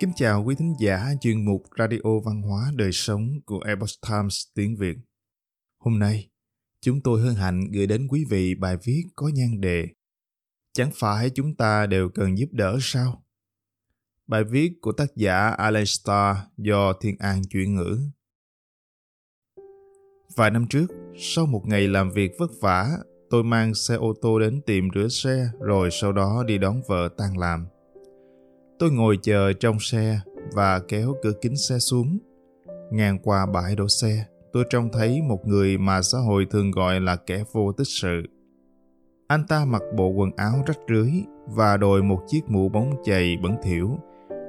Kính chào quý thính giả chuyên mục Radio Văn hóa Đời Sống của Epoch Times tiếng Việt. Hôm nay, chúng tôi hân hạnh gửi đến quý vị bài viết có nhan đề Chẳng phải chúng ta đều cần giúp đỡ sao? Bài viết của tác giả Alan Starr do Thiên An chuyển ngữ. Vài năm trước, sau một ngày làm việc vất vả, tôi mang xe ô tô đến tiệm rửa xe rồi sau đó đi đón vợ tan làm. Tôi ngồi chờ trong xe và kéo cửa kính xe xuống. Ngang qua bãi đổ xe, tôi trông thấy một người mà xã hội thường gọi là kẻ vô tích sự. Anh ta mặc bộ quần áo rách rưới và đội một chiếc mũ bóng chày bẩn thỉu.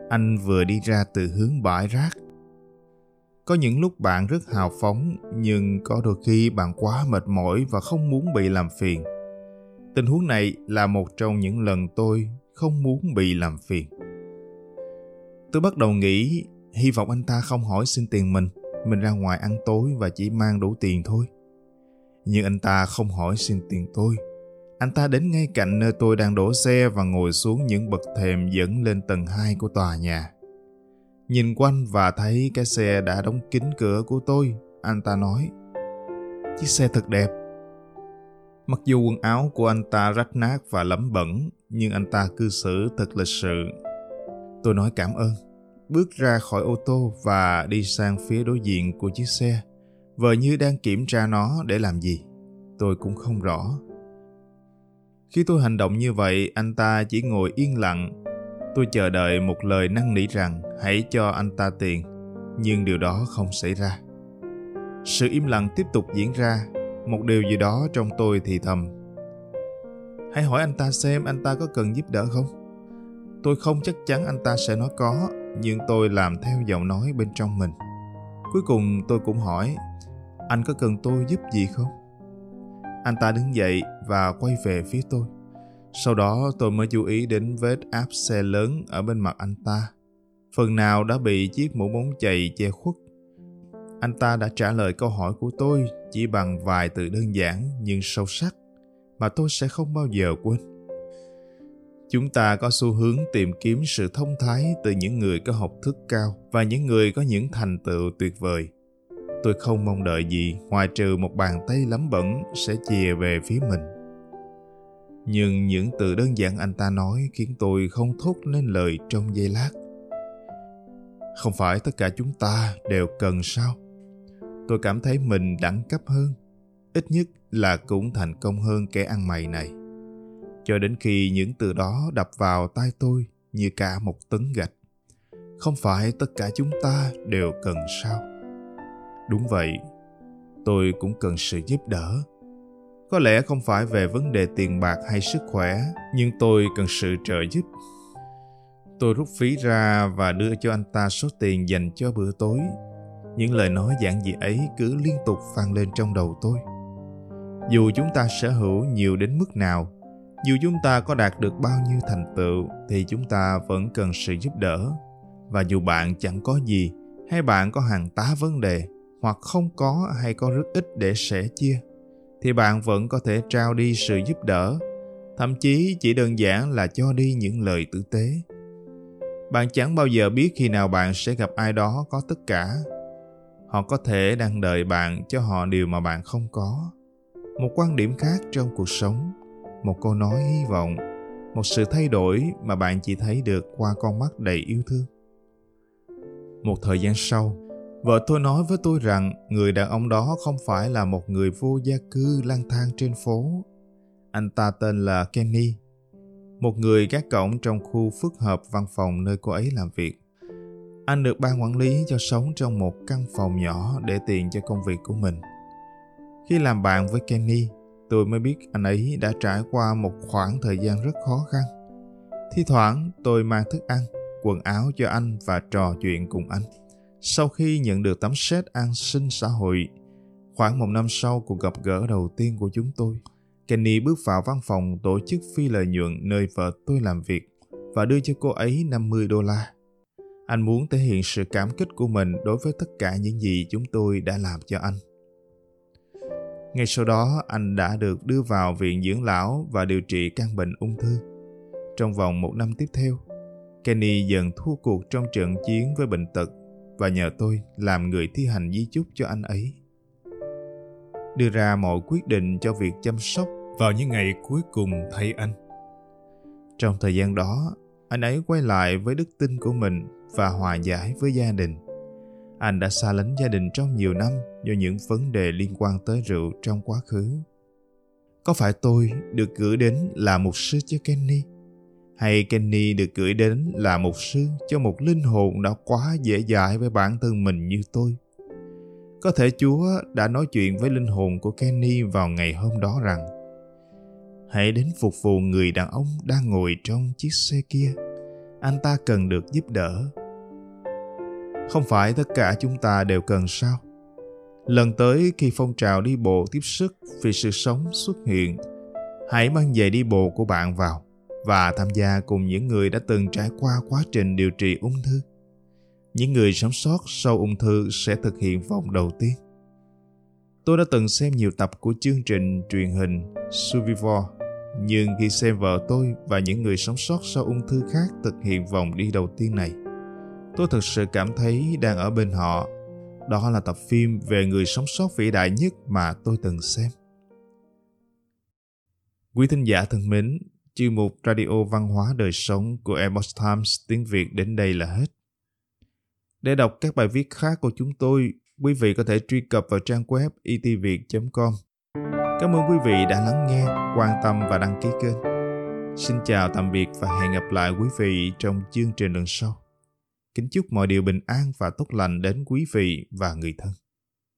Anh vừa đi ra từ hướng bãi rác. Có những lúc bạn rất hào phóng, nhưng có đôi khi bạn quá mệt mỏi và không muốn bị làm phiền. Tình huống này là một trong những lần tôi không muốn bị làm phiền. Tôi bắt đầu nghĩ hy vọng anh ta không hỏi xin tiền mình, mình ra ngoài ăn tối và chỉ mang đủ tiền thôi. Nhưng anh ta không hỏi xin tiền tôi. Anh ta đến ngay cạnh nơi tôi đang đổ xe và ngồi xuống những bậc thềm dẫn lên tầng 2 của tòa nhà. Nhìn quanh và thấy cái xe đã đóng kín cửa của tôi, anh ta nói Chiếc xe thật đẹp. Mặc dù quần áo của anh ta rách nát và lấm bẩn, nhưng anh ta cư xử thật lịch sự Tôi nói cảm ơn, bước ra khỏi ô tô và đi sang phía đối diện của chiếc xe. Vợ như đang kiểm tra nó để làm gì. Tôi cũng không rõ. Khi tôi hành động như vậy, anh ta chỉ ngồi yên lặng. Tôi chờ đợi một lời năn nỉ rằng hãy cho anh ta tiền, nhưng điều đó không xảy ra. Sự im lặng tiếp tục diễn ra, một điều gì đó trong tôi thì thầm. Hãy hỏi anh ta xem anh ta có cần giúp đỡ không? Tôi không chắc chắn anh ta sẽ nói có, nhưng tôi làm theo giọng nói bên trong mình. Cuối cùng tôi cũng hỏi, anh có cần tôi giúp gì không? Anh ta đứng dậy và quay về phía tôi. Sau đó tôi mới chú ý đến vết áp xe lớn ở bên mặt anh ta. Phần nào đã bị chiếc mũ bóng chày che khuất. Anh ta đã trả lời câu hỏi của tôi chỉ bằng vài từ đơn giản nhưng sâu sắc mà tôi sẽ không bao giờ quên chúng ta có xu hướng tìm kiếm sự thông thái từ những người có học thức cao và những người có những thành tựu tuyệt vời. Tôi không mong đợi gì, ngoài trừ một bàn tay lắm bẩn sẽ chìa về phía mình. Nhưng những từ đơn giản anh ta nói khiến tôi không thốt nên lời trong giây lát. Không phải tất cả chúng ta đều cần sao? Tôi cảm thấy mình đẳng cấp hơn, ít nhất là cũng thành công hơn kẻ ăn mày này cho đến khi những từ đó đập vào tai tôi như cả một tấn gạch. Không phải tất cả chúng ta đều cần sao? Đúng vậy, tôi cũng cần sự giúp đỡ. Có lẽ không phải về vấn đề tiền bạc hay sức khỏe, nhưng tôi cần sự trợ giúp. Tôi rút phí ra và đưa cho anh ta số tiền dành cho bữa tối. Những lời nói giản dị ấy cứ liên tục vang lên trong đầu tôi. Dù chúng ta sở hữu nhiều đến mức nào, dù chúng ta có đạt được bao nhiêu thành tựu, thì chúng ta vẫn cần sự giúp đỡ. Và dù bạn chẳng có gì, hay bạn có hàng tá vấn đề, hoặc không có hay có rất ít để sẻ chia, thì bạn vẫn có thể trao đi sự giúp đỡ. Thậm chí chỉ đơn giản là cho đi những lời tử tế. Bạn chẳng bao giờ biết khi nào bạn sẽ gặp ai đó có tất cả. Họ có thể đang đợi bạn cho họ điều mà bạn không có. Một quan điểm khác trong cuộc sống một câu nói hy vọng, một sự thay đổi mà bạn chỉ thấy được qua con mắt đầy yêu thương. Một thời gian sau, vợ tôi nói với tôi rằng người đàn ông đó không phải là một người vô gia cư lang thang trên phố. Anh ta tên là kenny, một người gác cổng trong khu phức hợp văn phòng nơi cô ấy làm việc. Anh được ban quản lý cho sống trong một căn phòng nhỏ để tiền cho công việc của mình. Khi làm bạn với kenny tôi mới biết anh ấy đã trải qua một khoảng thời gian rất khó khăn. Thi thoảng tôi mang thức ăn, quần áo cho anh và trò chuyện cùng anh. Sau khi nhận được tấm xét an sinh xã hội, khoảng một năm sau cuộc gặp gỡ đầu tiên của chúng tôi, Kenny bước vào văn phòng tổ chức phi lợi nhuận nơi vợ tôi làm việc và đưa cho cô ấy 50 đô la. Anh muốn thể hiện sự cảm kích của mình đối với tất cả những gì chúng tôi đã làm cho anh. Ngay sau đó, anh đã được đưa vào viện dưỡng lão và điều trị căn bệnh ung thư. Trong vòng một năm tiếp theo, Kenny dần thua cuộc trong trận chiến với bệnh tật và nhờ tôi làm người thi hành di chúc cho anh ấy. Đưa ra mọi quyết định cho việc chăm sóc vào những ngày cuối cùng thay anh. Trong thời gian đó, anh ấy quay lại với đức tin của mình và hòa giải với gia đình. Anh đã xa lánh gia đình trong nhiều năm do những vấn đề liên quan tới rượu trong quá khứ. Có phải tôi được gửi đến là mục sư cho Kenny? Hay Kenny được gửi đến là mục sư cho một linh hồn đã quá dễ dãi với bản thân mình như tôi? Có thể Chúa đã nói chuyện với linh hồn của Kenny vào ngày hôm đó rằng, Hãy đến phục vụ người đàn ông đang ngồi trong chiếc xe kia. Anh ta cần được giúp đỡ. Không phải tất cả chúng ta đều cần sao? Lần tới khi phong trào đi bộ tiếp sức vì sự sống xuất hiện, hãy mang giày đi bộ của bạn vào và tham gia cùng những người đã từng trải qua quá trình điều trị ung thư. Những người sống sót sau ung thư sẽ thực hiện vòng đầu tiên. Tôi đã từng xem nhiều tập của chương trình truyền hình Survivor, nhưng khi xem vợ tôi và những người sống sót sau ung thư khác thực hiện vòng đi đầu tiên này, tôi thực sự cảm thấy đang ở bên họ. Đó là tập phim về người sống sót vĩ đại nhất mà tôi từng xem. Quý thính giả thân mến, Chuyên mục Radio Văn hóa Đời Sống của Epoch Times tiếng Việt đến đây là hết. Để đọc các bài viết khác của chúng tôi, quý vị có thể truy cập vào trang web e itviet.com. Cảm ơn quý vị đã lắng nghe, quan tâm và đăng ký kênh. Xin chào tạm biệt và hẹn gặp lại quý vị trong chương trình lần sau. Kính chúc mọi điều bình an và tốt lành đến quý vị và người thân.